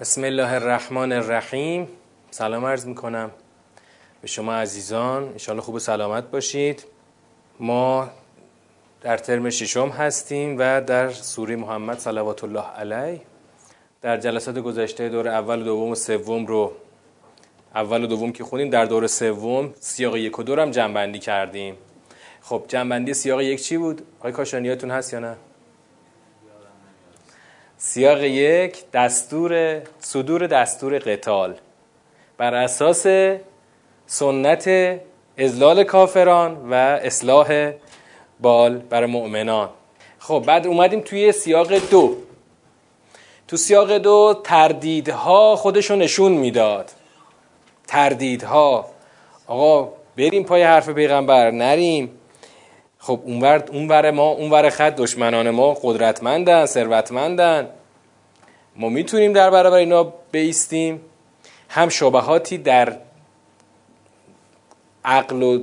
بسم الله الرحمن الرحیم سلام عرض می‌کنم به شما عزیزان انشاءالله خوب و سلامت باشید ما در ترم ششم هستیم و در سوره محمد صلوات الله علیه در جلسات گذشته دور اول و دوم و سوم رو اول و دوم که خونیم در دور سوم سیاق یک و دور هم جنبندی کردیم خب جنبندی سیاق یک چی بود؟ آقای کاشانیاتون هست یا نه؟ سیاق یک دستور صدور دستور قتال. بر اساس سنت ازلال کافران و اصلاح بال بر مؤمنان. خب بعد اومدیم توی سیاق دو. تو سیاق دو تردیدها خودشو نشون می‌داد. تردیدها. آقا بریم پای حرف پیغمبر. نریم. خب اونور اونور ما اونور خط دشمنان ما قدرتمندن ثروتمندن. ما می‌تونیم در برابر اینا بیستیم. هم شبهاتی در عقل و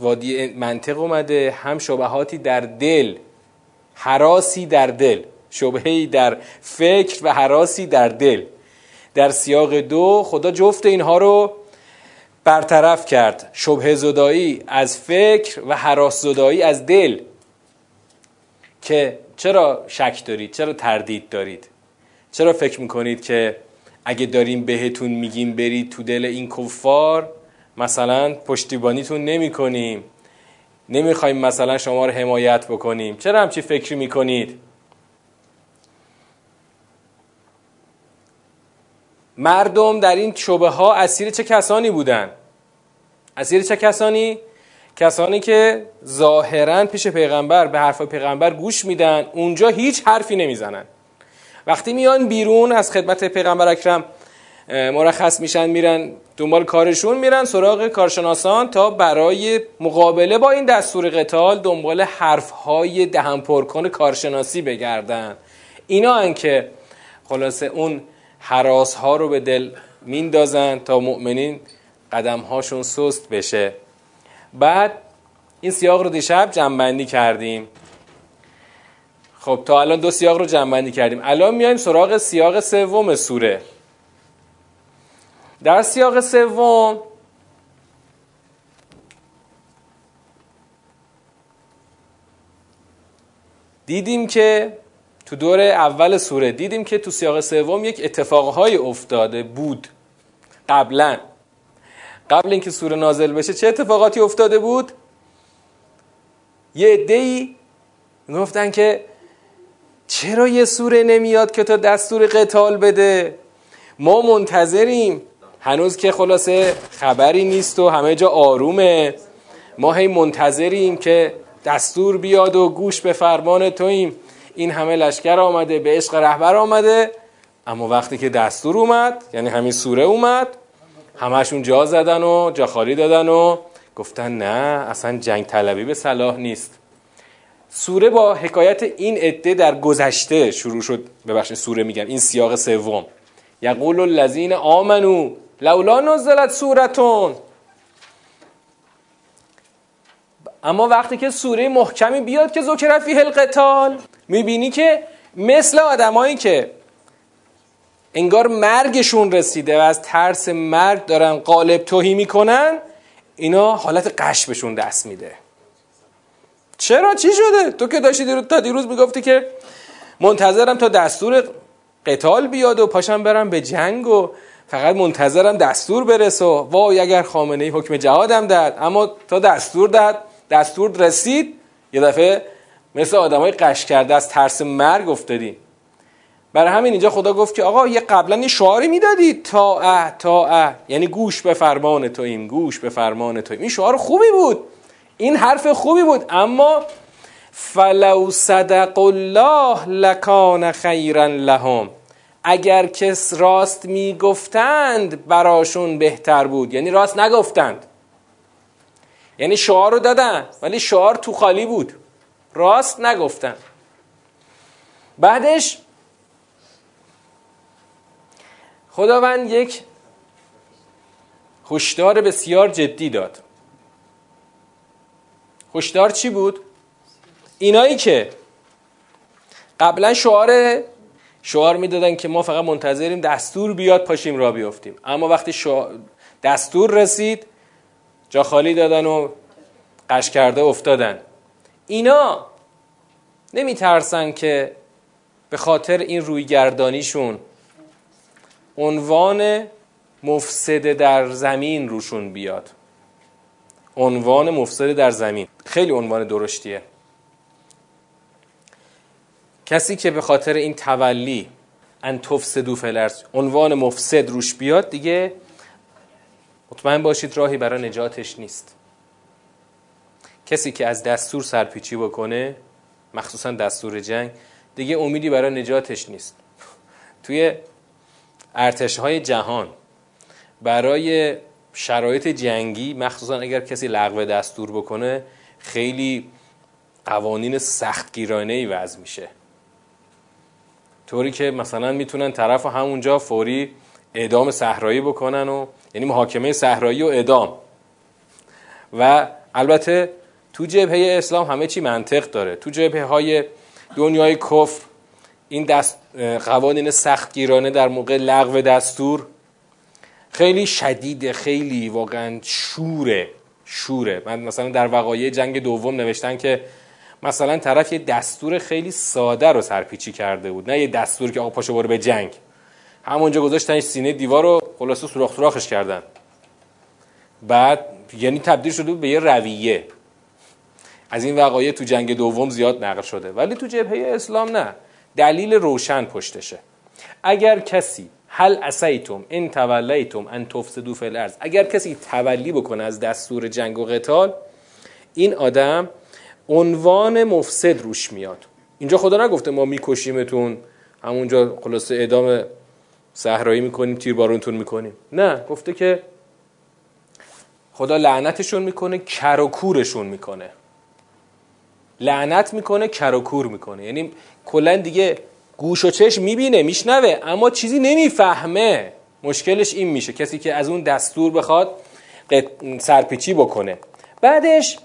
وادی منطق اومده هم شبهاتی در دل. حراسی در دل. شبهی در فکر و حراسی در دل. در سیاق دو خدا جفت اینها رو برطرف کرد. شبه زدایی از فکر و حراس زدایی از دل. که چرا شک دارید؟ چرا تردید دارید؟ چرا فکر می‌کنید که اگه داریم بهتون میگیم برید تو دل این کفار مثلا پشتیبانیتون نمی کنیم نمی‌خوایم مثلا شما رو حمایت بکنیم. چرا همچی فکری می‌کنید؟ مردم در این شبه ها اسیر چه کسانی بودن؟ اسیر چه کسانی؟ کسانی که ظاهرا پیش پیغمبر به حرف پیغمبر گوش میدن اونجا هیچ حرفی نمی‌زنن. وقتی میان بیرون از خدمت پیغمبر اکرم مرخص میشن میرن دنبال کارشون میرن سراغ کارشناسان تا برای مقابله با این دستور قتال دنبال حرفهای دهن پرکن کارشناسی بگردن. اینا هن که خلاصه اون حراس ها رو به دل میندازن تا مؤمنین قدم هاشون سست بشه. بعد این سیاق رو دیشب جنبندی کردیم. خب تا الان دو سیاق رو جمع کردیم. الان میایم سراغ سیاق سوم سوره. در سیاق سوم دیدیم که تو دور اول سوره دیدیم که تو سیاق سوم یک اتفاقهای افتاده بود قبلا. قبل اینکه سوره نازل بشه چه اتفاقاتی افتاده بود؟ یه عده‌ای گفتن که چرا یه سوره نمیاد که تا دستور قتال بده؟ ما منتظریم. هنوز که خلاصه خبری نیست و همه جا آرومه. ما هی منتظریم که دستور بیاد و گوش به فرمان توییم این همه لشکر آمده به عشق رهبر آمده. اما وقتی که دستور اومد یعنی همین سوره اومد همشون جا زدن و جا خالی دادن و گفتن نه اصلا جنگ طلبی به صلاح نیست. سوره با حکایت این عده در گذشته شروع شد. ببخشید سوره میگم. این سیاق سوم. یقول الذین آمنو لولا نزلت سورتون. اما وقتی که سوره محکمی بیاد که ذکر فیه القتال می‌بینی که مثل آدمایی که انگار مرگشون رسیده و از ترس مرگ دارن قالب توهی می‌کنن اینا حالت قشبشون دست میده. چرا؟ چی شده؟ تو که داشتی دیروز تا دیروز می‌گفتی که منتظرم تا دستور قتال بیاد و پاشم برم به جنگ و فقط منتظرم دستور برسه و وای اگر خامنه ای حکم جهادم داد. اما تا دستور داد دستور رسید. یه دفعه مثل آدمای قش کرده از ترس مرگ افتادی. برای همین اینجا خدا گفت که آقا یه قبلا یه شعاری می‌دادی. تا اه تا اه. یعنی گوش به فرمان تو این گوش به فرمان تو این شعار خوبی بود. این حرف خوبی بود. اما فلو صدق الله لکان خیرا لهم. اگر کس راست می‌گفتند براشون بهتر بود. یعنی راست نگفتند. یعنی شعار رو دادن ولی شعار تو خالی بود. راست نگفتن. بعدش خداوند یک هشدار بسیار جدی داد. هشدار چی بود؟ اینایی که قبلا شعار شعار می‌دادن که ما فقط منتظریم دستور بیاد پاشیم را بیافتیم اما وقتی دستور رسید جا خالی دادن و قش کرده افتادن. اینا نمیترسن که به خاطر این روی گردانیشون عنوان مفسد در زمین روشون بیاد. عنوان مفسد در زمین. خیلی عنوان درشتیه. کسی که به خاطر این تولی ان تفسدو فلرز عنوان مفسد روش بیاد دیگه مطمئن باشید راهی برای نجاتش نیست. کسی که از دستور سرپیچی بکنه مخصوصا دستور جنگ دیگه امیدی برای نجاتش نیست. توی ارتش های جهان برای شرایط جنگی مخصوصا اگر کسی لغو دستور بکنه خیلی قوانین سختگیرانه ای وضع میشه. طوری که مثلا می‌تونن طرف همونجا فوری اعدام صحرایی بکنن و یعنی محاکمه صحرایی و اعدام. و البته تو جبهه اسلام همه چی منطق داره. تو جبهه های دنیای کفر این دست قوانین سختگیرانه در موقع لغو دستور خیلی شدیده خیلی واقعا شوره. شوره. من مثلا در وقایع جنگ دوم نوشتن که مثلا طرف یه دستور خیلی ساده رو سرپیچی کرده بود. نه یه دستور که آقا پاشو برو به جنگ. همونجا گذاشتن سینه دیوار رو خلاصه سوراخ سوراخش کردن. بعد یعنی تبدیل شده به یه رویه. از این وقایع تو جنگ دوم زیاد نقل شده. ولی تو جبهه اسلام نه. دلیل روشن پشتشه. اگر کسی هل اسیتم ان تولیتم ان تفسدوا فی الارض. اگر کسی تولی بکنه از دستور جنگ و قتال این آدم عنوان مفسد روش میاد. اینجا خدا نگفته ما میکشیمتون همونجا خلاصه اعدام صحرایی می‌کنیم تیربارونتون می‌کنیم. نه گفته که خدا لعنتشون می‌کنه کر و کورشون می‌کنه. لعنت می‌کنه کر و کور می‌کنه. یعنی کلا دیگه گوش و چشم می‌بینه میشنوه اما چیزی نمی‌فهمه. مشکلش این میشه کسی که از اون دستور بخواد سرپیچی بکنه. بعدش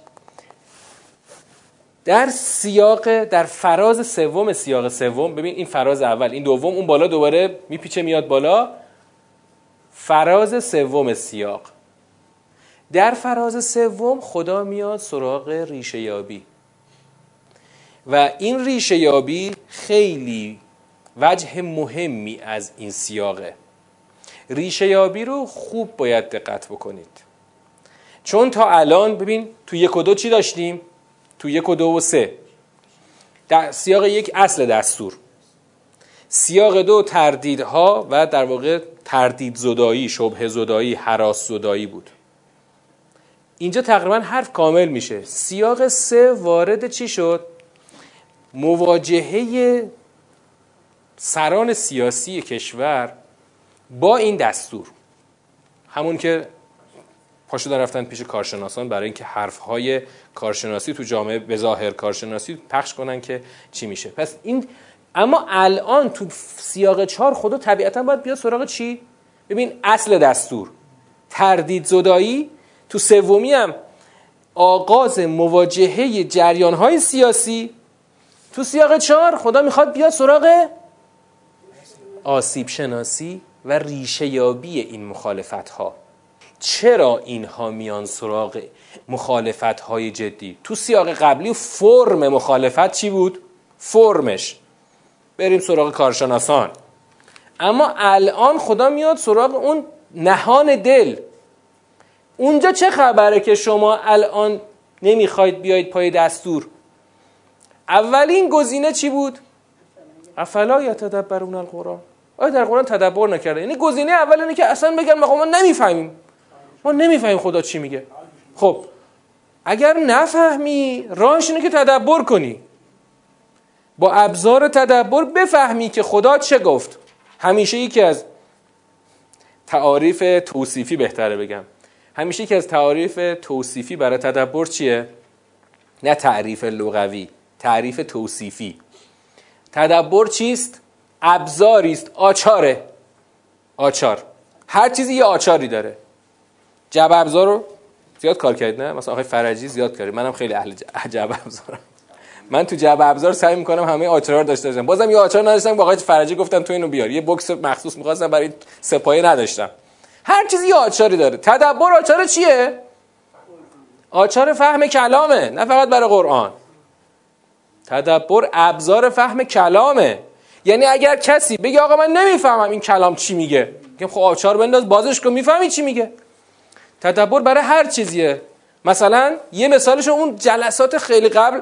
در سیاق در فراز سوم سیاق سوم ببین این فراز اول این دوم اون بالا دوباره میپیچه میاد بالا. فراز سوم سیاق. در فراز سوم خدا میاد سراغ ریشه یابی و این ریشه یابی خیلی وجه مهمی از این سیاقه. ریشه یابی رو خوب باید دقت بکنید. چون تا الان ببین تو یک و دو چی داشتیم؟ تو یک و دو و سه. در سیاق یک اصل دستور. سیاق دو تردیدها و در واقع تردید زدایی شبه زدایی حراس زدایی بود. اینجا تقریبا حرف کامل میشه. سیاق سه وارد چی شد؟ مواجهه سران سیاسی کشور با این دستور. همون که پاشو رفتن پیش کارشناسان برای اینکه حرفهای کارشناسی تو جامعه به ظاهر کارشناسی پخش کنن که چی میشه. پس این اما الان تو سیاق چهار خدا طبیعتا باید بیاد سراغ چی؟ ببین اصل دستور. تردید زدایی. تو سومی هم آغاز مواجهه جریان های سیاسی. تو سیاق چهار خدا می‌خواد بیاد سراغ آسیب شناسی و ریشه یابی این مخالفت ها چرا اینها میان سراغ مخالفت های جدی؟ تو سیاق قبلی فرم مخالفت چی بود؟ فرمش. بریم سراغ کارشناسان. اما الان خدا میاد سراغ اون نهان دل. اونجا چه خبره که شما الان نمی‌خواید بیاید پای دستور؟ اولین گزینه چی بود؟ افلا یتدبرون القرآن. آیا در قرآن تدبر نکرده؟ یعنی گزینه اول اینه که اصلا بگن ما نمی‌فهمیم. ما نمی‌فهمیم خدا چی میگه. خب اگر نفهمی راهش اینه که تدبر کنی. با ابزار تدبر بفهمی که خدا چه گفت. همیشه یکی از تعاریف توصیفی بهتره بگم. همیشه یکی از تعاریف توصیفی برای تدبر چیه؟ نه تعریف لغوی. تعریف توصیفی. تدبر چیست؟ ابزاری است. آچاره. آچار. هر چیزی یه آچاری داره. جب ابزار رو زیاد کار کردید نه؟ مثلا آقای فرجی زیاد کرد منم خیلی اهل جب ابزارم. من تو جعبه ابزار سعی می‌کنم همه آچارا رو داشته باشم. بازم یه آچار نداشتم با آقای فرجی گفتم تو اینو بیار. یه بکس مخصوص می‌خواستم برای سپایه نداشتم. هر چیزی یه آچاری داره. تدبر آچار چیه؟ آچار فهم کلامه. نه فقط برای قرآن. تدبر ابزار فهم کلامه. یعنی اگر کسی بگه آقا من نمی‌فهمم این کلام چی میگه میگم خب آچار بنداز بازش کن می‌فهمی چی میگه؟ تدبر برای هر چیزیه. مثلا یه مثالش اون جلسات خیلی قبل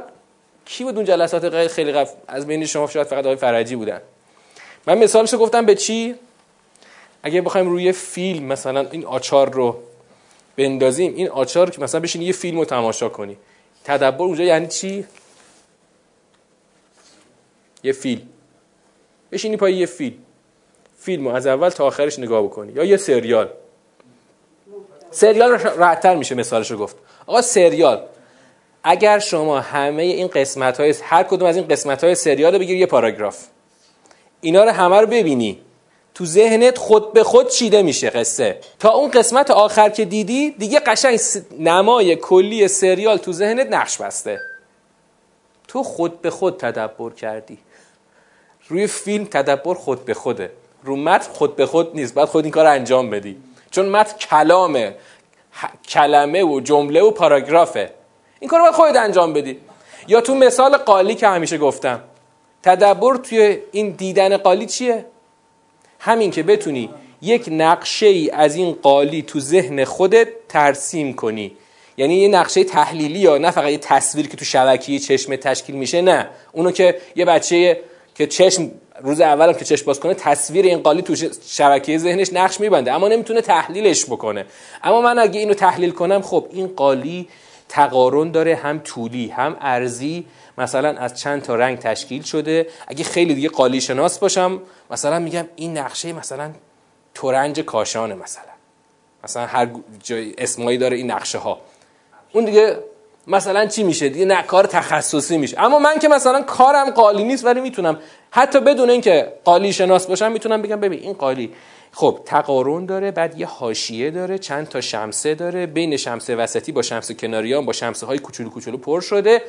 کی بود اون جلسات خیلی قبل؟ از بین شما شاید فقط آقای فرجی بودن. من مثالش رو گفتم به چی؟ اگه بخوایم روی فیلم مثلا این آچار رو بندازیم این آچار که مثلا بشین یه فیلم رو تماشا کنی. تدبر اونجا یعنی چی؟ یه فیلم بشینی پای یه فیلم فیلم رو از اول تا آخرش نگاه بکنی. یا یه سریال. سریال راحتتر میشه مثالش رو گفت. آقا سریال. اگر شما همه این قسمت های هر کدوم از این قسمت های سریال رو بگیری یه پاراگراف. اینا رو همه رو ببینی. تو ذهنت خود به خود چیده میشه قصه. تا اون قسمت آخر که دیدی دیگه قشنگ نمای کلی سریال تو ذهنت نقش بسته. تو خود به خود تدبر کردی. روی فیلم تدبر خود به خوده. رو متن خود به خود نیست. بعد خود این کار انجام بدی. چون متن کلامه کلمه و جمله و پاراگرافه. این کار باید خودت انجام بدی. یا تو مثال قالی که همیشه گفتم. تدبر توی این دیدن قالی چیه؟ همین که بتونی یک نقشه ای از این قالی تو ذهن خودت ترسیم کنی. یعنی یه نقشه تحلیلی یا نه فقط یه تصویر که تو شبکیه چشم تشکیل میشه نه. اونو که یه بچه که چشم روز اولم که چشم باز کنه تصویر این قالی تو شبکیه ذهنش نقش میبنده. اما نمی‌تونه تحلیلش بکنه. اما من اگه اینو تحلیل کنم خب این قالی تقارن داره هم طولی هم ارزی. مثلا از چند تا رنگ تشکیل شده. اگه خیلی دیگه قالی شناس باشم مثلا میگم این نقشه مثلا تورنج کاشانه مثلا. مثلا هر جای اسمایی داره این نقشه ها اون دیگه مثلا چی میشه؟ دیگه نه کار تخصصی میشه. اما من که مثلا کارم قالی نیست ولی می‌تونم. حتی بدون اینکه قالی شناس باشم می‌تونم بگم ببین این قالی. خب تقارن داره بعد یه حاشیه داره چند تا شمسه داره بین شمسه وسطی با شمسه کناریان با شمسه های کوچولو کوچولو پر شده.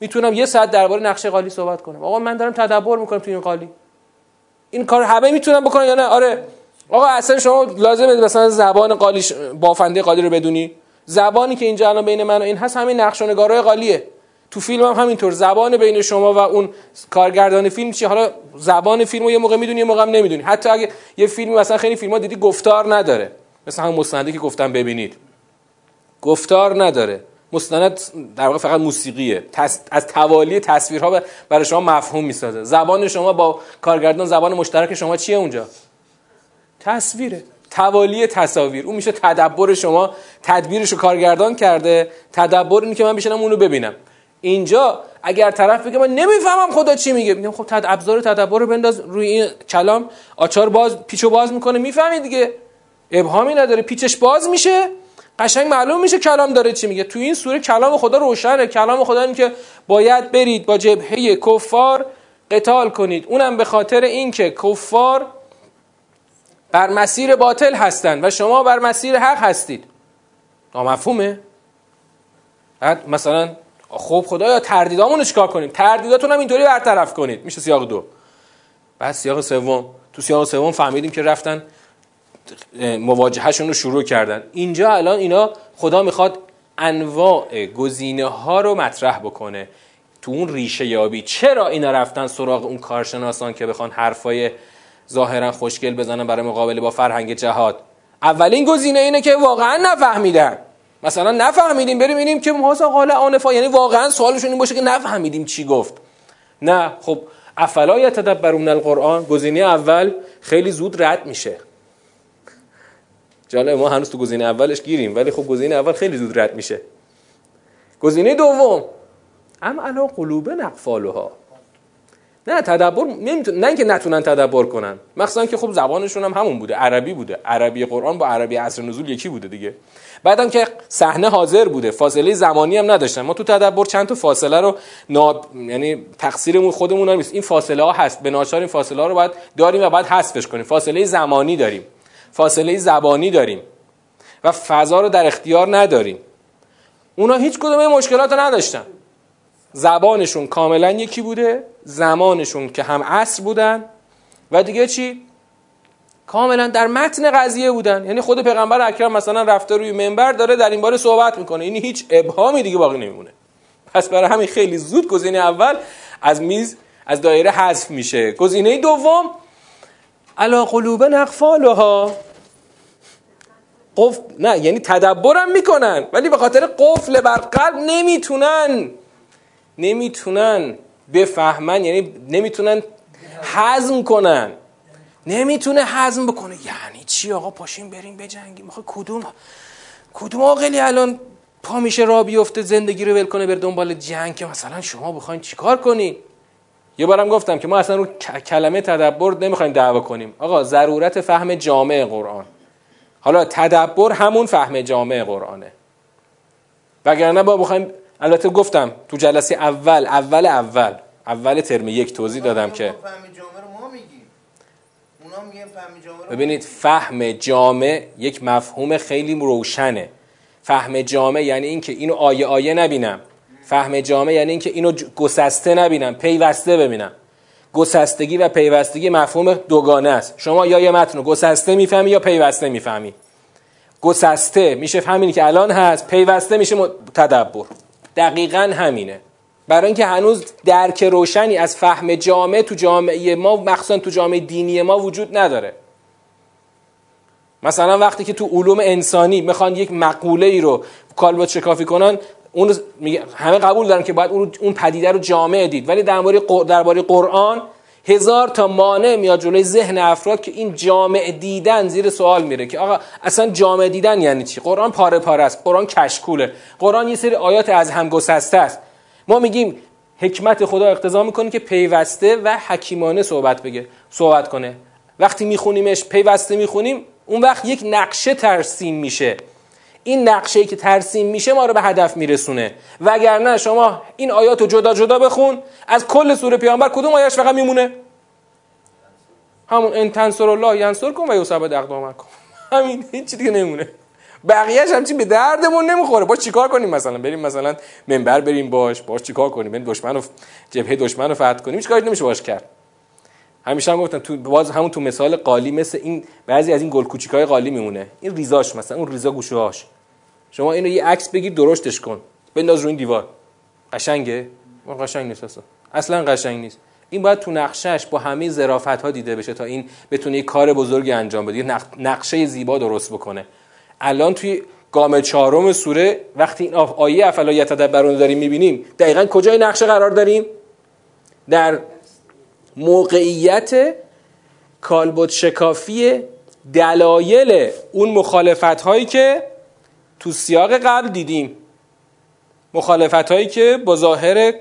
می‌تونم یه ساعت درباره نقشه قالی صحبت کنم. آقا من دارم تدبر می‌کنم تو این قالی. این کار همه می‌تونن بکنن یا نه؟ آره. آقا اصلا شما لازمه مثلا زبان قالی بافنده قالی رو بدونی. زبانی که اینجا الان بین من و این هست همین نقش و نگارای قالیه تو فیلم هم همینطور. زبان بین شما و اون کارگردان فیلم چی؟ حالا زبان فیلم رو یه موقع می‌دونی یه موقع هم نمی‌دونی. حتی اگه یه فیلمی مثلا خیلی فیلم دیدی گفتار نداره. مثل همون مستندی که گفتم ببینید. گفتار نداره. مستند در واقع فقط موسیقیه. از توالی تصویرها برای شما مفهوم می‌سازه. زبان شما با کارگردان زبان مشترک شما چیه اونجا؟ تصویره. توالی تصاویر. اون میشه تدبر شما تدبیرش رو کارگردان کرده. تدبر اینه که من بشنم اونو ببینم. اینجا اگر طرف بگه من نمی‌فهمم خدا چی میگه میگم خب تد ابزار تدبر رو بنداز روی این کلام. آچار باز پیچو باز می‌کنه می‌فهمی دیگه. ابهامی نداره پیچش باز میشه. قشنگ معلوم میشه کلام داره چی میگه. تو این سوره کلام خدا روشنه. کلام خدا این که باید برید با جبهه کفار قتال کنید. اونم به خاطر اینکه کفار بر مسیر باطل هستند و شما بر مسیر حق هستید. مفهومه بعد مثلا خب خدایا تردیدامون چیکار کنیم؟ تردیداتون هم اینطوری برطرف کنید. میشه سیاق دو. بعد سیاق سوم. تو سیاق سوم فهمیدیم که رفتن مواجههشون رو شروع کردن. اینجا الان اینا خدا می‌خواد انواع گزینه ها رو مطرح بکنه. تو اون ریشه یابی. چرا اینا رفتن سراغ اون کارشناسان که بخوان حرفای ظاهرا خوشگل بزنن برای مقابله با فرهنگ جهاد. اولین گزینه اینه که واقعا نفهمیدن. مثلا نفهمیدیم بریم اینیم که مهازا قال آنفا یعنی واقعا سوالشون این باشه که نفهمیدیم چی گفت. نه خب افلا یتدبرون القرآن؟ گزینه اول خیلی زود رد میشه. جالب ما هنوز تو گزینه اولش گیریم ولی خب گزینه اول خیلی زود رد میشه. گزینه دوم ام علا قلوب نقفالها نه تدبر نمیتون نه اینکه نتونن تدبر کنن. مخصوصا که خب زبانشون هم همون بوده. عربی بوده. عربی قرآن با عربی عصر نزول یکی بوده دیگه. بعدم که صحنه حاضر بوده. فاصله زمانی هم نداشتن. ما تو تدبر چند تا فاصله رو ناب... یعنی تقصیرمون خودمون نیست. این فاصله ها هست. به ناچار این فاصله ها رو باید داریم و باید حذفش کنیم. فاصله زمانی داریم. فاصله زبانی داریم. و فضا رو در اختیار نداریم. اونا هیچ کدوم مشکلات رو نداشتن. زبانشون کاملا یکی بوده. زمانشون که هم عصر بودن و دیگه چی؟ کاملا در متن قضیه بودن. یعنی خود پیغمبر اکرم مثلا رفته روی منبر داره در این باره صحبت می‌کنه. یعنی هیچ ابهامی دیگه باقی نمیمونه. پس برای همین خیلی زود گزینه اول از میز از دایره حذف میشه. گزینه دوم علا قلوب نقفالها قفل نه یعنی تدبرم می‌کنن ولی به خاطر قفل بر قلب نمی‌تونن. نمی‌تونن. بفهمن یعنی نمی‌تونن حزم کنن. نمی‌تونه حزم بکنه. یعنی چی آقا؟ پاشیم بریم بجنگیم. آخه کدوم؟ کدوم عاقلی الان پا میشه را بیفته زندگی رو ول کنه بر دنبال جنگ که مثلا شما بخواین چیکار کنی یه بارم گفتم که ما اصلا رو کلمه تدبر نمی‌خوایم دعوا کنیم. آقا ضرورت فهم جامع قرآن. حالا تدبر همون فهم جامع قرآنه. وگرنه با بخوایم البته گفتم تو جلسه اول اول اول اول ترم یک توضیح دادم که ببینید فهم جامع یک مفهوم خیلی روشنه. فهم جامع یعنی اینکه اینو آیه آیه نبینم. فهم جامع یعنی اینکه اینو گسسته نبینم پیوسته ببینم. گسستگی و پیوستگی مفهوم دوگانه است. شما یا یه متن گسسته می‌فهمی یا پیوسته می‌فهمی. گسسته میشه همینی که الان هست پیوسته میشه تدبر. دقیقا همینه. برای اینکه هنوز درک روشنی از فهم جامعه تو جامعه ما مخصوصا تو جامعه دینی ما وجود نداره. مثلا وقتی که تو علوم انسانی می‌خوان یک مقوله ای رو کالبد شکافی کنن اون همه قبول دارن که باید اون پدیده رو جامعه دید. ولی درباره درباره قرآن هزار تا مانع میاد جلوی ذهن افراد که این جامع دیدن زیر سوال میره که آقا اصلا جامع دیدن یعنی چی؟ قرآن پاره پاره است قرآن کشکوله. قرآن یه سری آیات از هم گسسته است. ما میگیم حکمت خدا اقتضا می‌کنه که پیوسته و حکیمانه صحبت بگه صحبت کنه. وقتی میخونیمش پیوسته می‌خونیم اون وقت یک نقشه ترسیم میشه. این نقشه که ترسیم میشه ما رو به هدف میرسونه. وگرنه شما این آیات رو جدا جدا بخون از کل سوره پیامبر کدوم آیش فقط میمونه؟ همون ان تنصر الله ینصر کن و یوسف کن همین هیچ دیگه نمونه بقیه‌اش هم چی به دردمون نمی‌خوره. با چیکار کنیم مثلا؟ بریم مثلا منبر بریم باش. باش چیکار کنیم؟ بریم دشمن رو جبهه دشمن رو فتح کنیم. هیچ کاری نمیشه باش کرد. همیشه هم گفتم تو باز همون تو مثال قالی مثل این بعضی از این گل کوچیکای قالی میمونه. این ریزاش مثلا اون ریزا گوشه‌هاش. شما اینو یه عکس بگیر درشتش کن. بنداز رو این دیوار. قشنگه؟ اون قشنگ نیست اصلا. اصلا قشنگ نیست. این باید تو نقشهش با همه ظرافت ها دیده بشه تا این بتونه کار بزرگی انجام بده. یه نقشه زیبا درست بکنه. الان توی گام چهارم سوره وقتی این آیه افلا یتدبرون داریم می‌بینیم دقیقا کجای نقشه قرار داریم؟ در موقعیت کالبد شکافی دلایل اون مخالفت هایی که تو سیاق قبل دیدیم مخالفت هایی که با ظاهر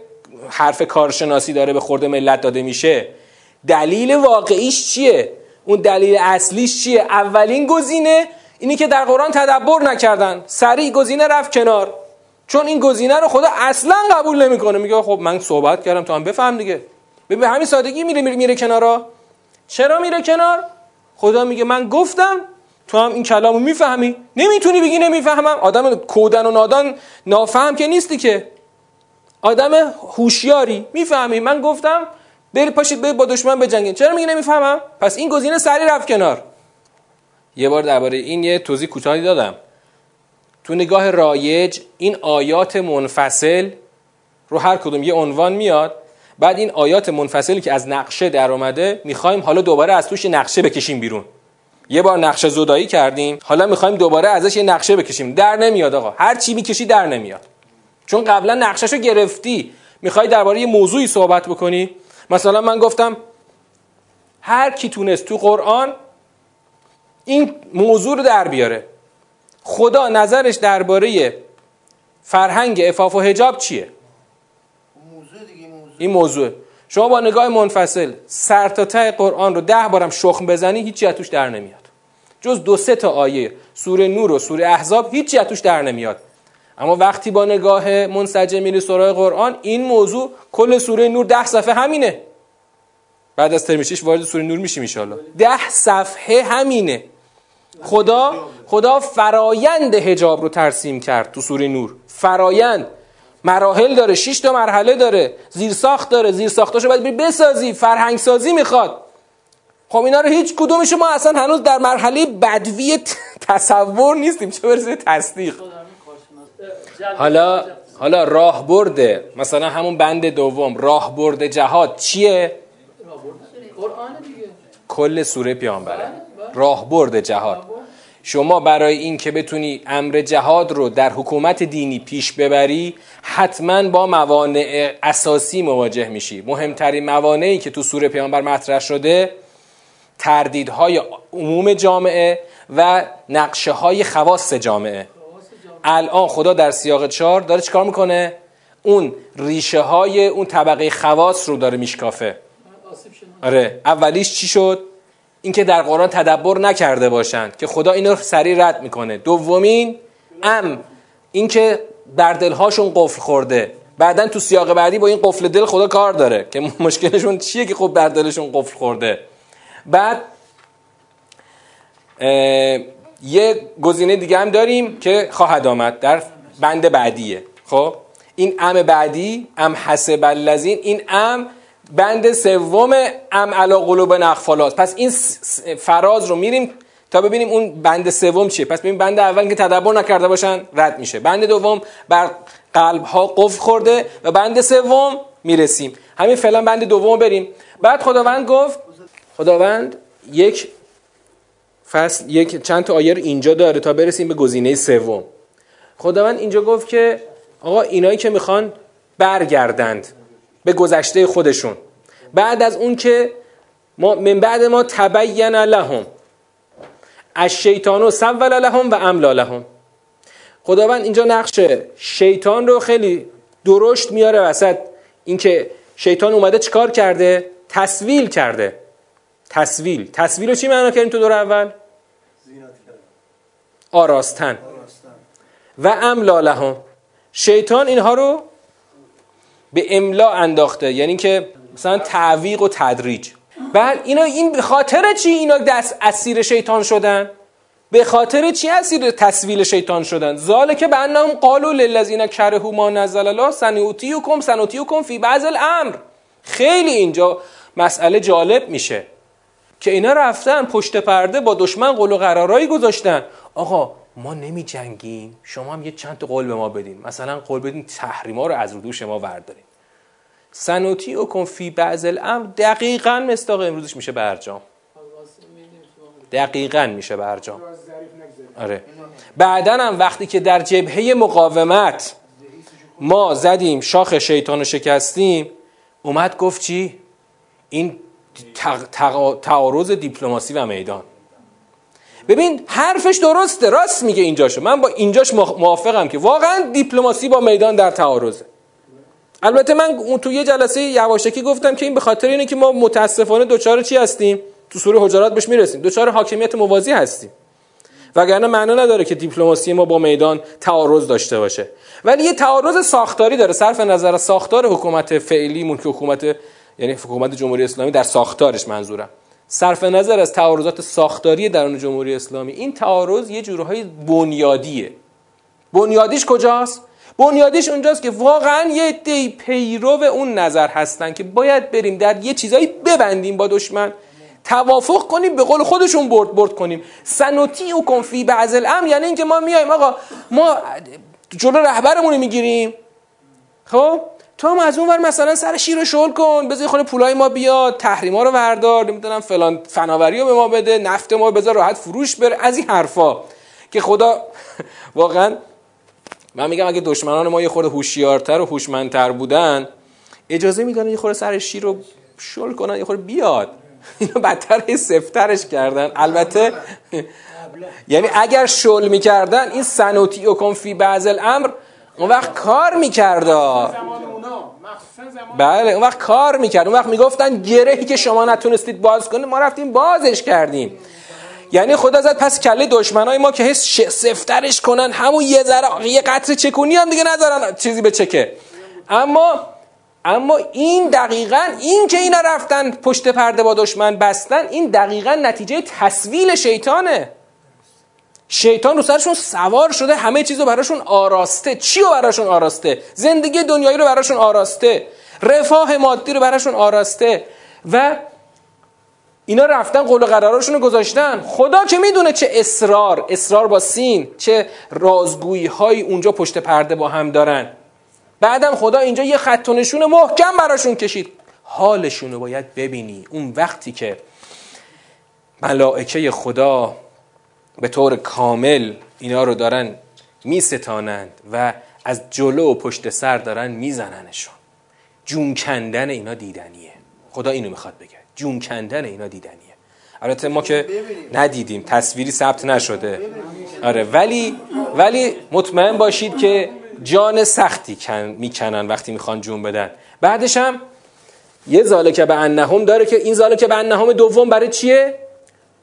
حرف کارشناسی داره به خورده ملت داده میشه. دلیل واقعیش چیه؟ اون دلیل اصلیش چیه؟ اولین گزینه اینی که در قرآن تدبر نکردن. سریع گزینه رفت کنار. چون این گزینه رو خدا اصلا قبول نمی‌کنه. میگه خب من صحبت کردم تو هم بفهم دیگه. به همین سادگی میره میره, میره کنارا. چرا میره کنار؟ خدا میگه من گفتم تو هم این کلامو می‌فهمی؟ نمی‌تونی بگی نمی‌فهمم. آدم کودن و نادان نافهم که نیستی که. آدم هوشیاری. می‌فهمی؟ من گفتم بری پاشید برید با دشمن بجنگین چرا میگی نمی‌فهمم؟ پس این گزینه سری رفت کنار. یه بار درباره این یه توضیح کوتاهی دادم. تو نگاه رایج این آیات منفصل رو هر کدوم یه عنوان میاد. بعد این آیات منفصلی که از نقشه در اومده می‌خوایم حالا دوباره از توش نقشه بکشیم بیرون. یه بار نقشه زدایی کردیم. حالا می‌خوایم دوباره ازش یه نقشه بکشیم. در نمیاد آقا. هر چی می‌کشی در نمیاد. چون قبلا نقشهشو گرفتی. می‌خوای درباره یه موضوعی صحبت بکنی. مثلا من گفتم هر کی تونست تو قرآن این موضوع رو در بیاره. خدا نظرش درباره فرهنگ افاف و حجاب چیه؟ این موضوع. شما با نگاه منفصل سر تا ته قرآن رو ده بارم شخم بزنی هیچی توش در نمیاد. جز دو سه تا آیه سوره نور و سوره احزاب هیچی توش در نمیاد. اما وقتی با نگاه منسجم میری سراغ قرآن این موضوع کل سوره نور ده صفحه همینه. بعد از ترمیشش وارد سوره نور میشیم ان ده صفحه همینه. خدا خدا فرایند حجاب رو ترسیم کرد تو سوره نور. فرایند. مراحل داره 6 تا مرحله داره زیرساخت داره زیرساختاشو باید بری بسازی فرهنگ سازی می‌خواد. خب اینا رو هیچ کدومش ما اصلا هنوز در مرحله بدوی تصور نیستیم. چه برسه تصدیق. حالا حالا راه برده مثلا همون بند دوم راه برده جهاد چیه؟ کل سوره پیامبره. راه برده جهاد. شما برای این که بتونی امر جهاد رو در حکومت دینی پیش ببری حتما با موانع اساسی مواجه میشی. مهمترین موانعی که تو سوره پیامبر مطرح شده تردیدهای عموم جامعه و نقشه های خواص جامعه. الان خدا در سیاق چهار داره چیکار می‌کنه؟ اون ریشه های اون طبقه خواص رو داره میشکافه. آره اولیش چی شد؟ اینکه در قرآن تدبر نکرده باشند که خدا اینو سریع رد می‌کنه. دومین ام اینکه در دلهاشون قفل خورده. بعدا تو سیاق بعدی با این قفل دل خدا کار داره که مشکلشون چیه که خب در دلشون قفل خورده. بعد یه گزینه دیگه هم داریم که خواهد آمد در بند بعدیه. خب این ام بعدی ام حسب اللذین این ام بند سوم ام علا قلوب نخفالات. پس این فراز رو میریم تا ببینیم اون بند سوم چیه. پس ببینیم بند اول که تدبر نکرده باشن رد میشه. بند دوم بر قلب ها قفل خورده و بند سوم می‌رسیم. همین فعلا بند دوم بریم. بعد خداوند گفت خداوند یک فصل یک چند تا آیه اینجا داره تا برسیم به گزینه سوم. خداوند اینجا گفت که آقا اینایی که می‌خوان برگردند. به گذشته خودشون. بعد از اون که ما من بعد ما تبین لهم. شیطان و سول لهم و املا لهم. خداوند اینجا نقش شیطان رو خیلی درشت میاره وسط. اینکه شیطان اومده چیکار کرده؟ تصویل کرده. تصویل تصویل رو چی معنا کردیم تو دور اول؟ آراستن. و املا لهم. شیطان اینها رو به املا انداخته. یعنی که مثلا تعویق و تدریج. بعد اینا این به خاطر چی اینا دست اسیر شیطان شدن؟ به خاطر چی اسیر تصویل شیطان شدن؟ زاله که به انهم قالوا للذین کرهوا ما نزل الله سنوتیکم سنوتیکم فی بعض الامر. خیلی اینجا مسئله جالب میشه. که اینا رفتن پشت پرده با دشمن قول و قرارایی گذاشتن. آقا ما نمی جنگیم شما هم یه چند تا قول به ما بدین. مثلا قول بدین تحریما رو از رو دوش ما برداریم. سنوتی و کن فی بعض الامر دقیقا مستاق امروزش میشه برجام دقیقا میشه برجام آره. بعدا هم وقتی که در جبهه مقاومت ما زدیم شاخ شیطان شکستیم اومد گفت چی؟ این تعارض دیپلماسی و میدان. ببین حرفش درسته. راست میگه اینجاشو. من با اینجاش موافقم که واقعا دیپلماسی با میدان در تعارضه. البته من تو یه جلسه یواشکی گفتم که این به خاطر اینه که ما متاسفانه دوچار چی هستیم؟ تو سوره حجرات بهش می‌رسیم. دوچار حاکمیت موازی هستیم. وگرنه معنا نداره که دیپلماسی ما با میدان تعارض داشته باشه. ولی یه تعارض ساختاری داره. صرف نظر ساختار حکومت فعلی مون که حکومت یعنی حکومت جمهوری اسلامی در ساختارش منظورم. صرف نظر از تعارضات ساختاری درون جمهوری اسلامی. این تعارض یه جورهای بنیادیه. بنیادیش کجاست؟ بنیادیش اونجاست که واقعا یه دی پیرو اون نظر هستن که باید بریم در یه چیزایی ببندیم با دشمن. توافق کنیم به قول خودشون برد برد کنیم. سنوتی و کنفی بعض الامر یعنی اینکه ما میایم آقا ما جلو رهبرمون می‌گیریم. خب؟ تو هم از اون ور مثلا سر شیر شل کن بذار خود پولای ما بیاد تحریما رو وردار نمی‌دونم فلان فناوری رو به ما بده نفت ما بذار راحت فروش بره. از این حرفا. که خدا واقعا من میگم اگه دشمنان ما یه خورده هوشیارتر و هوشمندتر بودن اجازه میدن یه خورده سر شیر رو شل کنن یه خورده بیاد. اینو بدتر سفترش کردن. البته یعنی اگر شل می‌کردن این سنوتی و فی بعض الامر اون وقت کار می‌کرد. بله اون وقت کار می‌کرد. اون وقت می‌گفتن گرهی که شما نتونستید باز کنید ما رفتیم بازش کردیم. یعنی خدا زد پس کله دشمنای ما که حس سفترش کنن همون یه ذره یه قطره چکونی هم دیگه ندارن چیزی به چکه. اما اما این دقیقا این که اینا رفتن پشت پرده با دشمن بستن این دقیقا نتیجه تصویل شیطانه. شیطان رو سرشون سوار شده همه چیز رو براشون آراسته. چی رو براشون آراسته؟ زندگی دنیایی رو براشون آراسته. رفاه مادی رو براشون آراسته. و اینا رفتن قول و رو گذاشتن. خدا که می‌دونه چه اصرار اصرار با سین چه رازگویی هایی اونجا پشت پرده با هم دارن. بعدم خدا اینجا یه خط و نشون محکم براشون کشید. حالشون رو باید ببینی. اون وقتی که ملائکه خدا به طور کامل اینا رو دارن میستانند و از جلو و پشت سر دارن میزننشون. جون کندن اینا دیدنیه. خدا اینو می‌خواد بگه. جون کندن اینا دیدنیه. البته ما که ندیدیم تصویری ثبت نشده. آره ولی ولی مطمئن باشید که جان سختی کن می‌کنن وقتی می‌خوان جون بدن. بعدش هم یه که به انهم داره که این که به انهم دوم برای چیه؟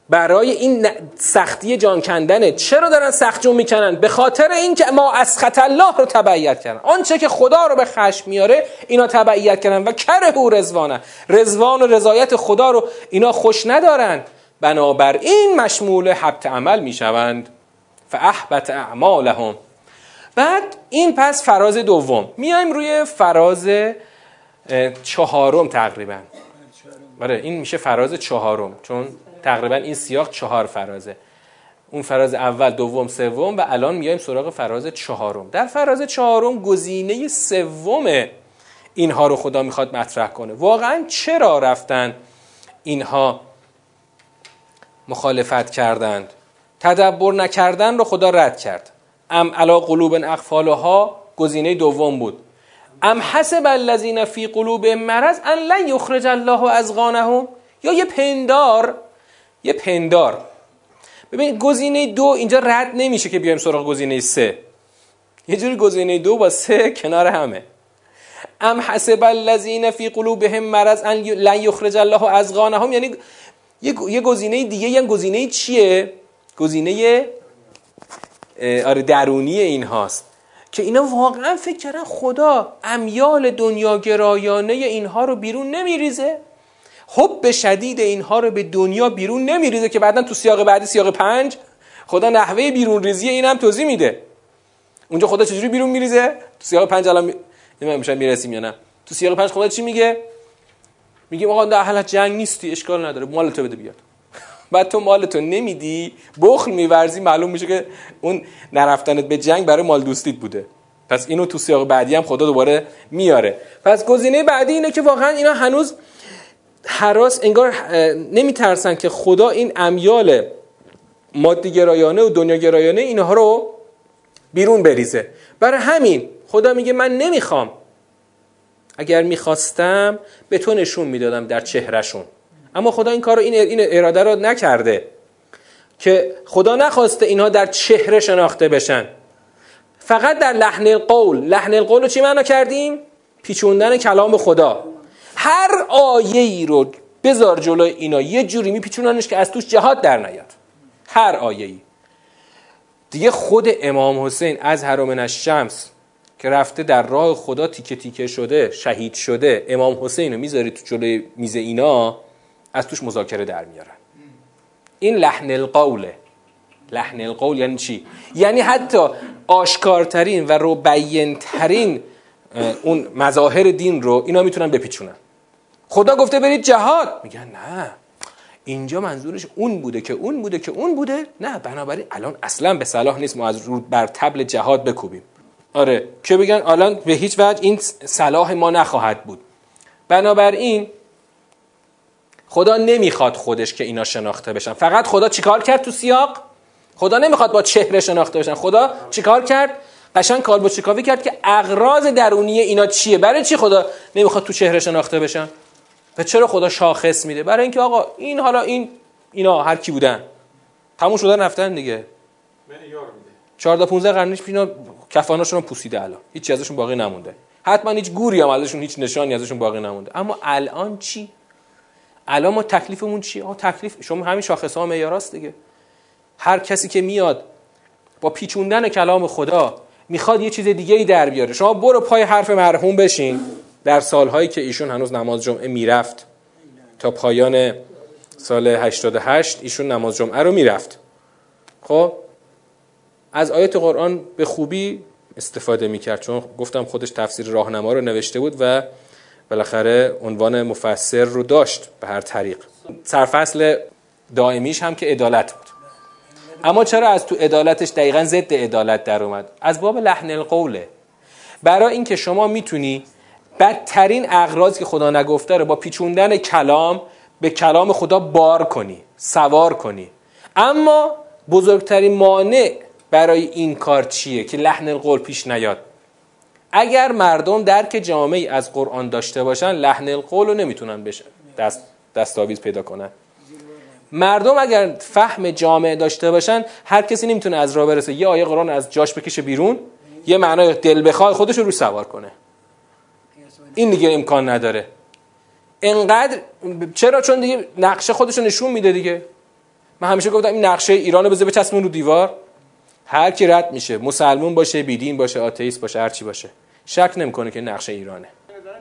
برای این سختی جان کندنه. چرا دارن سخت جون می‌کنن؟ به خاطر اینکه ما از الله رو تبعیت کردن. آنچه که خدا رو به خشم میاره اینا تبعیت کردن و کره او رزوانه رزوان و رضایت خدا رو اینا خوش ندارن. بنابراین مشمول حبت عمل می‌شوند. فاحبت اعمالهم. بعد این پس فراز دوم. میایم روی فراز چهارم تقریبا. آره این میشه فراز چهارم. چون تقریبا این سیاق چهار فرازه. اون فراز اول دوم سوم و الان میایم سراغ فراز چهارم. در فراز چهارم گزینه سوم اینها رو خدا می‌خواد مطرح کنه. واقعا چرا رفتن اینها مخالفت کردند؟ تدبر نکردن رو خدا رد کرد. ام علا قلوب اقفالها گزینه دوم بود. ام حسب الذین فی قلوب مرض ان لن یخرج الله ازغانهم یا یه پندار یه پندار. ببین گزینه دو اینجا رد نمیشه که بیایم سراغ گزینه سه. یه جوری گزینه دو با سه کنار همه. ام حسب الذین فی قلوبهم مرض ان لن یخرج الله ازغانهم یعنی یه گزینه دیگه یه گزینه چیه؟ گزینه آره درونی این هاست. که اینا واقعا فکر کردن خدا امیال دنیا گرایانه اینها رو بیرون نمیریزه. حب شدید اینها رو به دنیا بیرون نمیریزه که بعدا تو سیاق بعدی سیاق پنج خدا نحوه بیرون ریزی این هم توضیح میده. اونجا خدا چجوری بیرون میریزه؟ تو سیاق پنج الان می... نمی‌دونم می‌رسیم یا نه؟ تو سیاق پنج خدا چی میگه؟ میگه آقا در حالت جنگ نیستی اشکال نداره مال تو بده بیاد. بعد تو مال تو نمیدی بخل میورزی معلوم میشه که اون نرفتنت به جنگ برای مال دوستیت بوده. پس اینو تو سیاق بعدی هم خدا دوباره میاره. پس گزینه بعدی اینه که واقعا اینا هنوز حراس انگار نمیترسن که خدا این امیال مادی گرایانه و دنیا گرایانه اینها رو بیرون بریزه. برای همین خدا میگه من نمی‌خوام. اگر می‌خواستم به تو نشون می‌دادم در چهرهشون. اما خدا این کار این اراده رو نکرده که خدا نخواسته اینها در چهره شناخته بشن. فقط در لحن القول لحن القول رو چی معنا کردیم؟ پیچوندن کلام خدا. هر آیه ای رو بذار جلوی اینا یه جوری میپیچوننش که از توش جهاد در نیاد. هر آیه ای دیگه خود امام حسین از حرامن الشمس که رفته در راه خدا تیکه تیکه شده شهید شده امام حسین رو می‌ذاری تو جلوی میز اینا از توش مذاکره در میارن. این لحن القوله. لحن القول یعنی چی؟ یعنی حتی آشکارترین و رو بیینترین اون مظاهر دین رو اینا می‌تونن بپیچونن. خدا گفته برید جهاد. میگن نه. اینجا منظورش اون بوده که اون بوده که اون بوده. نه بنابراین الان اصلا به صلاح نیست ما از رو بر تبل جهاد بکوبیم. آره که بگن الان به هیچ وجه این صلاح ما نخواهد بود. بنابراین خدا نمی‌خواد خودش که اینا شناخته بشن. فقط خدا چیکار کرد تو سیاق؟ خدا نمی‌خواد با چهره شناخته بشن. خدا چیکار کرد؟ قشنگ چیکاوی کرد که اغراض درونی اینا چیه؟ برای چی خدا نمی‌خواد تو چهره شناخته بشن؟ و چرا خدا شاخص میده؟ برای اینکه آقا این حالا این اینا هر کی بودن. تموم شدن رفتن دیگه. 14 15 قرن پیش اینا کفاناشون پوسیده الان. هیچ ازشون باقی نمونده. حتما هیچ گوری هم ازشون هیچ نشانی ازشون باقی نمونده. اما الان چی؟ الان ما تکلیفمون چیه؟ آه تکلیف شما همین شاخص ها معیاراست دیگه. هر کسی که میاد با پیچوندن کلام خدا می‌خواد یه چیز دیگه ای در بیاره. شما برو پای حرف مرحوم بشین. در سالهایی که ایشون هنوز نماز جمعه می‌رفت تا پایان سال 88 ایشون نماز جمعه رو می‌رفت. خب از آیات قرآن به خوبی استفاده می‌کرد چون گفتم خودش تفسیر راهنما رو نوشته بود و بالاخره عنوان مفسر رو داشت به هر طریق. سرفصل دائمیش هم که عدالت بود. اما چرا از تو عدالتش دقیقا ضد عدالت در اومد؟ از باب لحن القوله. برای اینکه شما می‌تونی بدترین اغراض که خدا نگفته رو با پیچوندن کلام به کلام خدا بار کنی سوار کنی. اما بزرگترین مانع برای این کار چیه که لحن القول پیش نیاد؟ اگر مردم درک جامعی از قرآن داشته باشن لحن القول رو نمی‌تونن بشه دست دستاویز پیدا کنن. مردم اگر فهم جامعه داشته باشن هر کسی نمی‌تونه از راه برسه. یه آیه قرآن از جاش بکشه بیرون یه معنای دل بخواد خودش رو سوار کنه. این دیگه امکان نداره. انقدر چرا؟ چون دیگه نقشه خودش رو نشون میده دیگه. من همیشه گفتم این نقشه ایرانو بذار بچسبون رو دیوار. هر کی رد میشه مسلمون باشه بیدین باشه آتئیست باشه هر چی باشه. شک نمی‌کنه که نقشه ایرانه.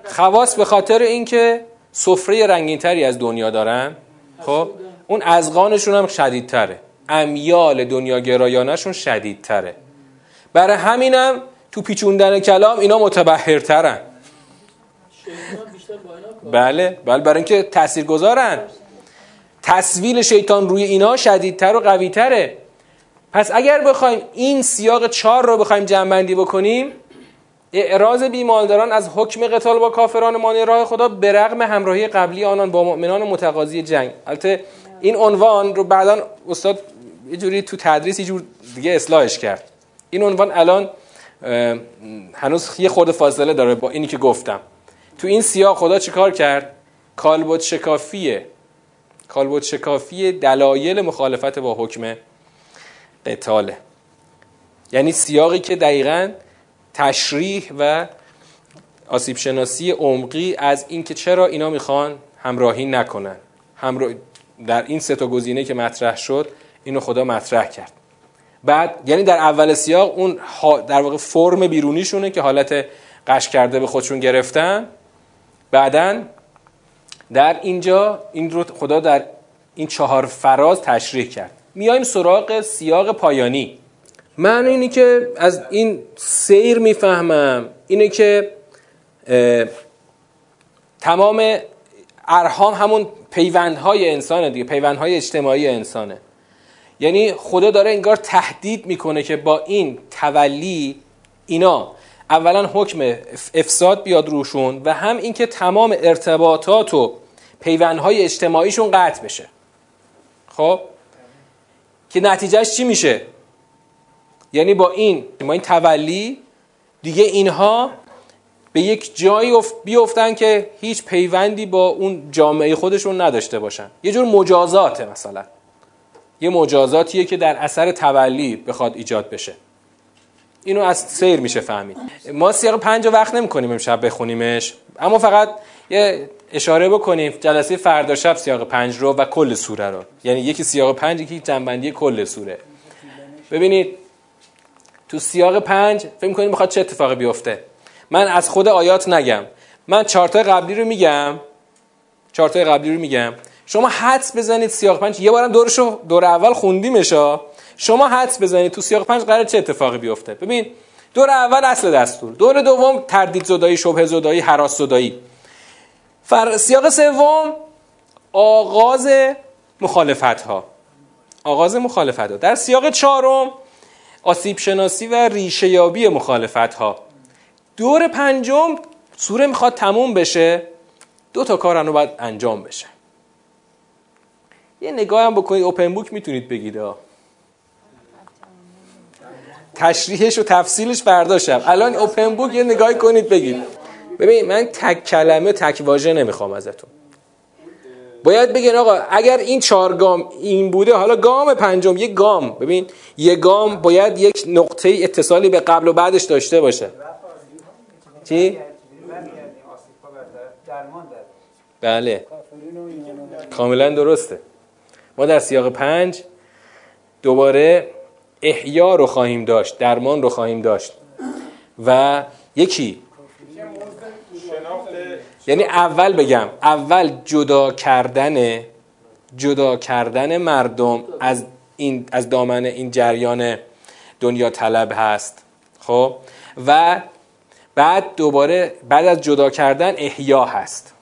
خواص به خاطر اینکه سفره رنگینتری از دنیا دارن خب؟ اون ازغانشون هم شدیدتره. امیال دنیا گرایانشون شدیدتره. برای همینم تو پیچوندن کلام اینا متبهرترن. بله بله برای اینکه تأثیر گذارن تصویل شیطان روی اینا شدیدتر و قویتره. پس اگر بخوایم این سیاق چار رو بخوایم جمعبندی بکنیم اعراض بیمالداران از حکم قتال با کافران مانع راه خدا به رغم همراهی قبلی آنان با مؤمنان متقاضی جنگ. البته این عنوان رو بعدا استاد یه جوری تو تدریس یه جور دیگه اصلاحش کرد. این عنوان الان هنوز یه خود فاصله داره با اینی که گفتم. تو این سیاق خدا چیکار کرد؟ کالبد شکافیه کالبد شکافی دلایل مخالفت با حکم قتاله. یعنی سیاقی که دقیقا تشریح و آسیب شناسی عمقی از اینکه چرا اینا می‌خوان همراهی نکنن. همراه... در این سه تا گزینه که مطرح شد اینو خدا مطرح کرد. بعد یعنی در اول سیاق اون در واقع فرم بیرونیشونه که حالت قش کرده به خودشون گرفتن. بعدا در اینجا این رو خدا در این چهار فراز تشریح کرد. میایم سراغ سیاق پایانی. من اینی که از این سیر می‌فهمم. اینه که تمام ارهام همون پیوندهای انسانه دیگه پیوندهای اجتماعی انسانه. یعنی خدا داره انگار تهدید می‌کنه که با این تولی اینا اولا حکم افساد بیاد روشون و هم اینکه تمام ارتباطات و پیوندهای اجتماعیشون قطع بشه. خب؟ که نتیجهش چی میشه؟ یعنی با این با این تولی دیگه اینها به یک جایی بیفتن که هیچ پیوندی با اون جامعه خودشون نداشته باشن. یه جور مجازاته مثلا. یه مجازاتیه که در اثر تولی بخواد ایجاد بشه. اینو از سیر میشه فهمید. ما سیاق پنج وقت نمی کنیم امشب بخونیمش اما فقط یه اشاره بکنیم جلسه فردا شب سیاق پنج رو و کل سوره رو. یعنی یکی سیاق پنج یکی جنبندی کل سوره. ببینید تو سیاق پنج فکر می‌کنید می‌خواد چه اتفاقی بیفته؟ من از خود آیات نگم. من چارتای قبلی رو میگم. چارتای قبلی رو میگم. شما حدس بزنید سیاق پنج. یه بارم دورشو دور اول خوندیمشا شما حدس بزنید تو سیاق پنج قرار چه اتفاقی بیفته. ببین دور اول اصل دستور. دور دوم تردید زدایی شبه زدایی حراس زدایی. فر... سیاق سوم آغاز مخالفت ها آغاز مخالفت ها در سیاق چهارم آسیب شناسی و ریشه یابی مخالفت ها دور پنجم سوره می‌خواد تموم بشه. دو تا کار رو باید انجام بشه. یه نگاه هم بکنید اوپن بوک می‌تونید بگید تشریحش و تفصیلش برداشتم. الان اوپن بوک یه نگاهی کنید بگید. ببین من تک کلمه تک واژه نمی‌خوام ازتون. باید بگین آقا اگر این چهار گام این بوده حالا گام پنجم یه گام. ببین یه گام باید یک نقطه اتصالی به قبل و بعدش داشته باشه. چی؟ بله. کاملا درسته. ما در سیاق پنج دوباره احیا رو خواهیم داشت درمان رو خواهیم داشت. و یکی یعنی اول بگم اول جدا کردن جدا کردن مردم از این از دامن این جریان دنیا طلب هست. خب؟ و بعد دوباره بعد از جدا کردن احیا هست.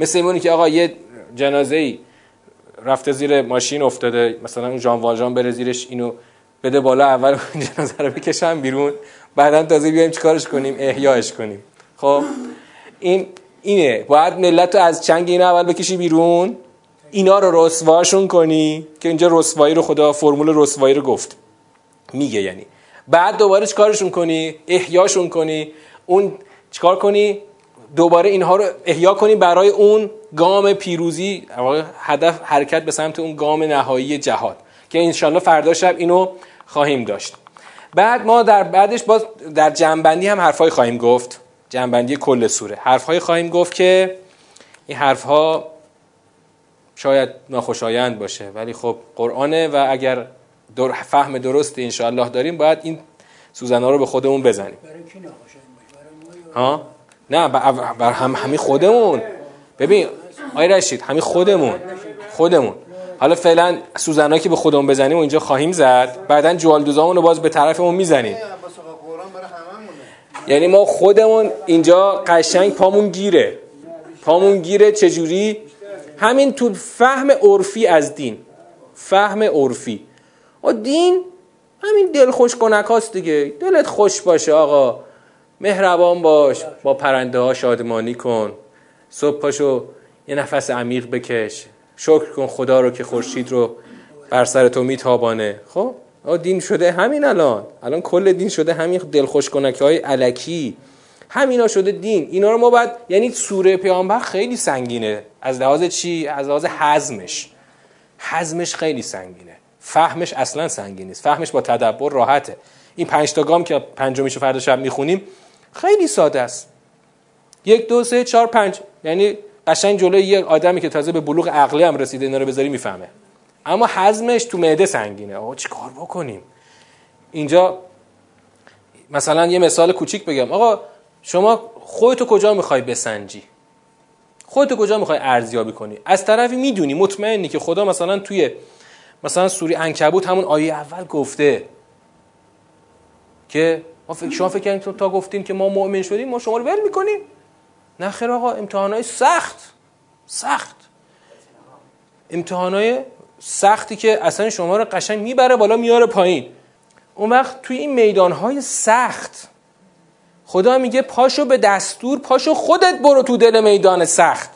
مثل اینی که آقا یه جنازه ای رفته زیر ماشین افتاده مثلا اون جان واژان بره زیرش اینو بده بالا اول جنازه رو بکشم بیرون بعدا تازه بیایم چیکارش کنیم؟ احیاش کنیم. خب این اینه. باید ملت رو از چنگ این اول بکشی بیرون. اینا رو رسواشون کنی که اینجا رسوایی رو خدا فرمول رسوایی رو گفت. میگه یعنی. بعد دوباره چیکارشون کنی؟ احیاشون کنی. اون چیکار کنی؟ دوباره اینها رو احیا کنی برای اون گام پیروزی هدف حرکت به سمت اون گام نهایی جهاد. که انشالله فردا شب اینو خواهیم داشت. بعد ما در بعدش باز در جنبندی هم حرفای خواهیم گفت. جنبندی کل سوره. حرفهای خواهیم گفت که این حرفها شاید ناخوشایند باشه ولی خب قرآنه و اگر در فهم درست انشاءالله داریم باید این سوزنا رو به خودمون بزنیم. ها؟ نه بر هم همین خودمون. ببین آی رشید همین خودمون. خودمون. حالا فعلا سوزنا که به خودمون بزنیم و اینجا خواهیم زد. بعدا جوالدوزامون رو باز به طرفمون می‌زنیم. یعنی ما خودمون اینجا قشنگ پامون گیره. پامون گیره چجوری؟ همین تو فهم عرفی از دین. فهم عرفی. و دین همین دل خوش کنک هاست دیگه. دلت خوش باشه آقا. مهربان باش. با پرنده ها شادمانی کن. صبح پاشو یه نفس عمیق بکش. شکر کن خدا رو که خورشید رو بر سر تو میتابانه. خب؟ دین شده همین الان. الان کل دین شده همین دلخوش کنکه های علکی. همینا شده دین. اینا رو ما باید یعنی سوره پیامبر خیلی سنگینه. از لحاظ چی؟ از لحاظ حزمش. حزمش خیلی سنگینه. فهمش اصلا سنگین نیست. فهمش با تدبر راحته. این پنج تا گام که پنجمیشو فردا شب می‌خونیم خیلی ساده است. یک دو سه چهار پنج. یعنی قشنگ جلوی یک آدمی که تازه به بلوغ عقلی هم رسیده اینا رو بذاری می‌فهمه. اما حزمش تو معده سنگینه. آقا چی کار بکنیم؟ اینجا مثلا یه مثال کوچیک بگم. آقا شما خودتو کجا می‌خوای بسنجی؟ خودتو کجا می‌خوای ارزیابی کنی؟ از طرفی می‌دونی مطمئنی که خدا مثلا توی مثلا سوری انکبوت همون آیه اول گفته که شما فکر تا گفتین که ما مؤمن شدیم ما شما رو ول می‌کنیم. نه خیر آقا امتحانای سخت. سخت. امتحانای سختی که اصلا شما رو قشنگ می‌بره بالا میاره پایین. اون وقت توی این میدانهای سخت خدا میگه پاشو به دستور پاشو خودت برو تو دل میدان سخت.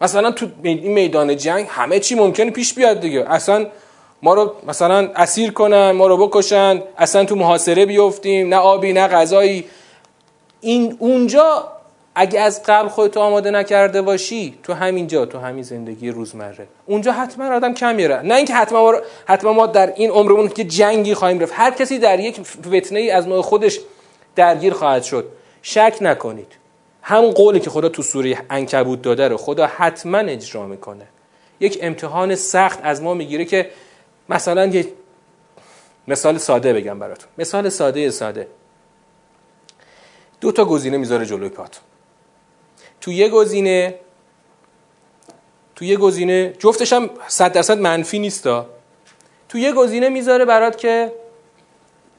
مثلا تو این میدان جنگ همه چی ممکنه پیش بیاد دیگه. اصلا ما رو مثلا اسیر کنن ما رو بکشن اصلا تو محاصره بیفتیم نه آبی نه غذایی. این اونجا اگه از قبل خودتو آماده نکرده باشی تو همینجا تو همین زندگی روزمره. اونجا حتما آدم کم میره. نه اینکه حتما ما, حتما ما در این عمرمون که جنگی خواهیم رفت. هر کسی در یک فتنه ای از نوع خودش درگیر خواهد شد. شک نکنید. همون قولی که خدا تو سوره انکبوت داده رو خدا حتما اجرا می‌کنه. یک امتحان سخت از ما می‌گیره که مثلا یه مثال ساده بگم براتون. مثال ساده ساده. دو تا گزینه می‌ذاره جلوی پات تو یه گزینه تو یه گزینه جفتش هم صد درصد منفی نیستا. تو یه گزینه می‌ذاره برات که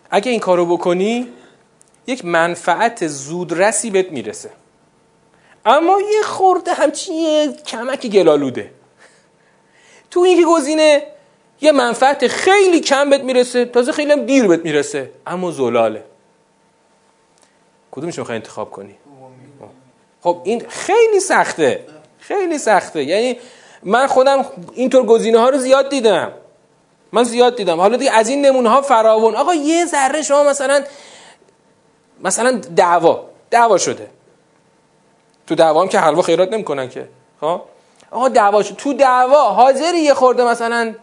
اگه این کارو بکنی یک منفعت زودرسی بهت می‌رسه. اما یه خورده همچین کمک گلالوده. تو این گزینه یه منفعت خیلی کم بهت می‌رسه تازه خیلی هم دیر بهت می‌رسه اما زلاله. کدومش می‌خوای انتخاب کنی؟ خب این خیلی سخته. خیلی سخته. یعنی من خودم اینطور گزینه ها رو زیاد دیدم. من زیاد دیدم. حالا دیگه از این نمونه ها فراون. آقا یه ذره شما مثلا مثلا دعوا. دعوا شده. تو دعوا هم که حلوا خیرات نمی‌کنن که. خب؟ آقا دعوا شده. تو دعوا حاضری یه خورده مثلا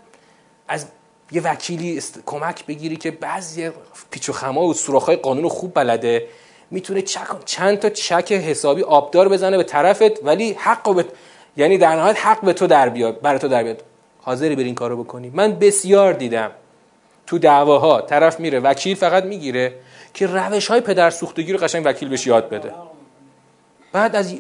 از یه وکیلی کمک بگیری که بعضی پیچ و خما و سوراخ‌های قانون خوب بلده. می‌تونه. چند تا چک حسابی آبدار بزنه به طرفت ولی حق به یعنی در نهایت حق به تو در بیاد برای تو در بیاد حاضری بری این کارو بکنی. من بسیار دیدم تو دعواها طرف میره وکیل فقط می‌گیره که روش های پدر سوختگی رو قشنگ وکیل بهش یاد بده. بعد از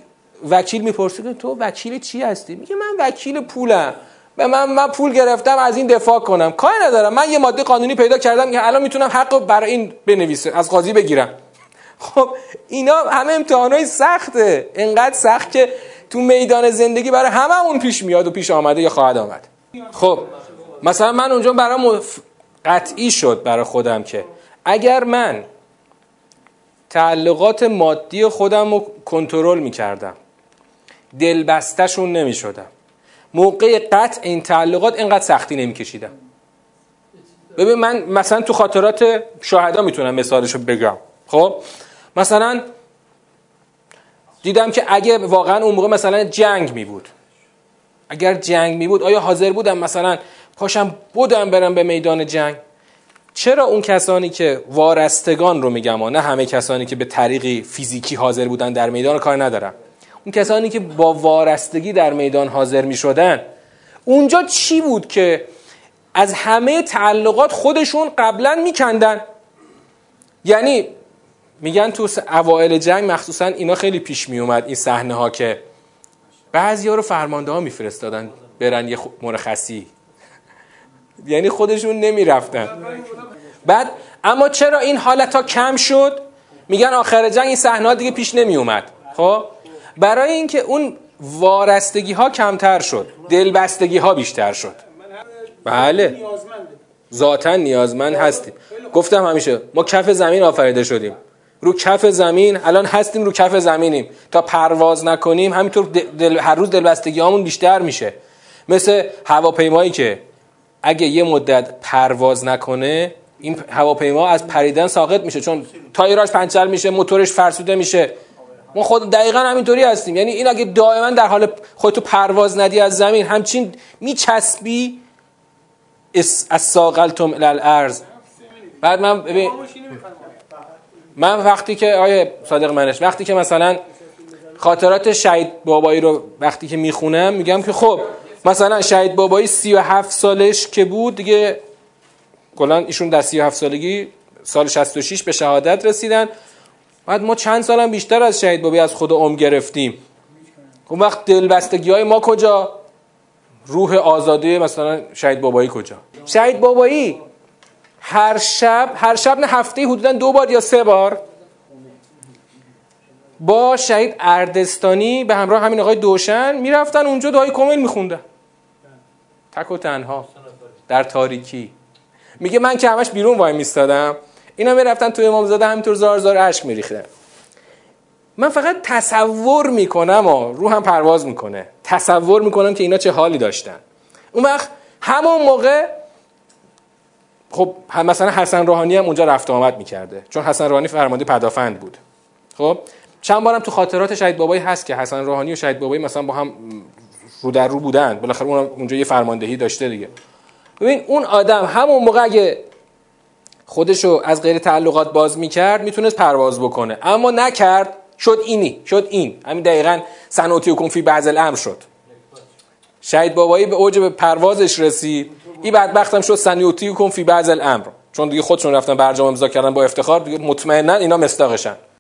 وکیل می‌پرسه تو وکیل چی هستی؟ میگه من وکیل پولم. به من من پول گرفتم از این دفاع کنم. کاری ندارم. من یه ماده قانونی پیدا کردم که الان می‌تونم حق برای این بنویسه از قاضی بگیرم. خب اینا همه امتحانای سخته. انقدر سخت که تو میدان زندگی برای هممون پیش میاد و پیش آمده یا خواهد آمد. خب مثلا من اونجا برای قطعی شد برای خودم که اگر من تعلقات مادی خودم رو کنترل می‌کردم دلبستشون نمی‌شدم موقع قطع این تعلقات اینقدر سختی نمیکشیدم. ببین من مثلا تو خاطرات شاهدا می‌تونم مثالشو بگم. خب؟ مثلا دیدم که اگه واقعا اون موقع مثلا جنگ می بود. اگر جنگ می بود آیا حاضر بودم مثلا پاشم بودم برم به میدان جنگ؟ چرا اون کسانی که وارستگان رو میگم نه همه کسانی که به طریقی فیزیکی حاضر بودن در میدان کار ندارم؟ اون کسانی که با وارستگی در میدان حاضر می شدن اونجا چی بود که از همه تعلقات خودشون قبلا میکندن یعنی میگن تو اوائل جنگ مخصوصا اینا خیلی پیش می اومد این صحنه ها که بعضی ها رو فرمانده ها میفرستادن برن یه مرخصی یعنی خودشون نمی‌رفتن. بعد اما چرا این حالت ها کم شد؟ میگن آخر جنگ این صحنه ها دیگه پیش نمی اومد خب؟ برای اینکه اون وارستگی ها کمتر شد. دلبستگی ها بیشتر شد. بله. ذاتا نیازمند هستیم. گفتم همیشه ما کف زمین آفریده شدیم. رو کف زمین الان هستیم رو کف زمینیم. تا پرواز نکنیم همینطور دل، هر روز دلبستگی همون بیشتر میشه. مثل هواپیمایی که اگه یه مدت پرواز نکنه این هواپیما از پریدن ساقط میشه. چون تایراش پنچر میشه موتورش فرسوده میشه. ما خود دقیقا همینطوری هستیم. یعنی این اگه دائما در حال خودتو پرواز ندی از زمین همچین میچسبی از ساقلتم الارض. بعد من ببین من وقتی که آیه صادق منش وقتی که مثلا خاطرات شهید بابایی رو وقتی که می‌خونم میگم که خب مثلا شهید بابایی 37 سالش که بود دیگه کلا ایشون در 37 سالگی سال 66 به شهادت رسیدن. بعد ما چند سالم بیشتر از شهید بابایی از خود عمر گرفتیم. اون وقت دلبستگی های ما کجا؟ روح آزادی مثلا شهید بابایی کجا؟ شهید بابایی؟ هر شب هر شب نه هفته حدودا دو بار یا سه بار با شهید اردستانی به همراه همین آقای دوشن می‌رفتن اونجا دعای کمیل میخوندن. تک و تنها. در تاریکی. میگه من که همش بیرون وای میستادم اینا می‌رفتن توی امامزاده همینطور زار زار عشق میریختن. من فقط تصور می‌کنم و رو هم پرواز می‌کنه. تصور می‌کنم که اینا چه حالی داشتن. اون وقت همون موقع خب مثلا حسن روحانی هم اونجا رفت آمد می‌کرده. چون حسن روحانی فرمانده پدافند بود. خب چند بارم تو خاطرات شهید بابایی هست که حسن روحانی و شهید بابایی مثلا با هم رو در رو بودن. بالاخره اون اونجا یه فرماندهی داشته دیگه. ببین اون آدم همون موقع اگه خودشو از غیر تعلقات باز می‌کرد می‌تونست پرواز بکنه. اما نکرد شد اینی شد این. همین دقیقا سنوتی و کنفی بعض الامر شد. شهید بابایی به اوج پروازش رسید. این بدبختم شد سنیوتی کن فی بعض الامر. چون دیگه خودشون رفتن برجام امضا کردن با افتخار دیگه مطمئنا اینا مستاقشن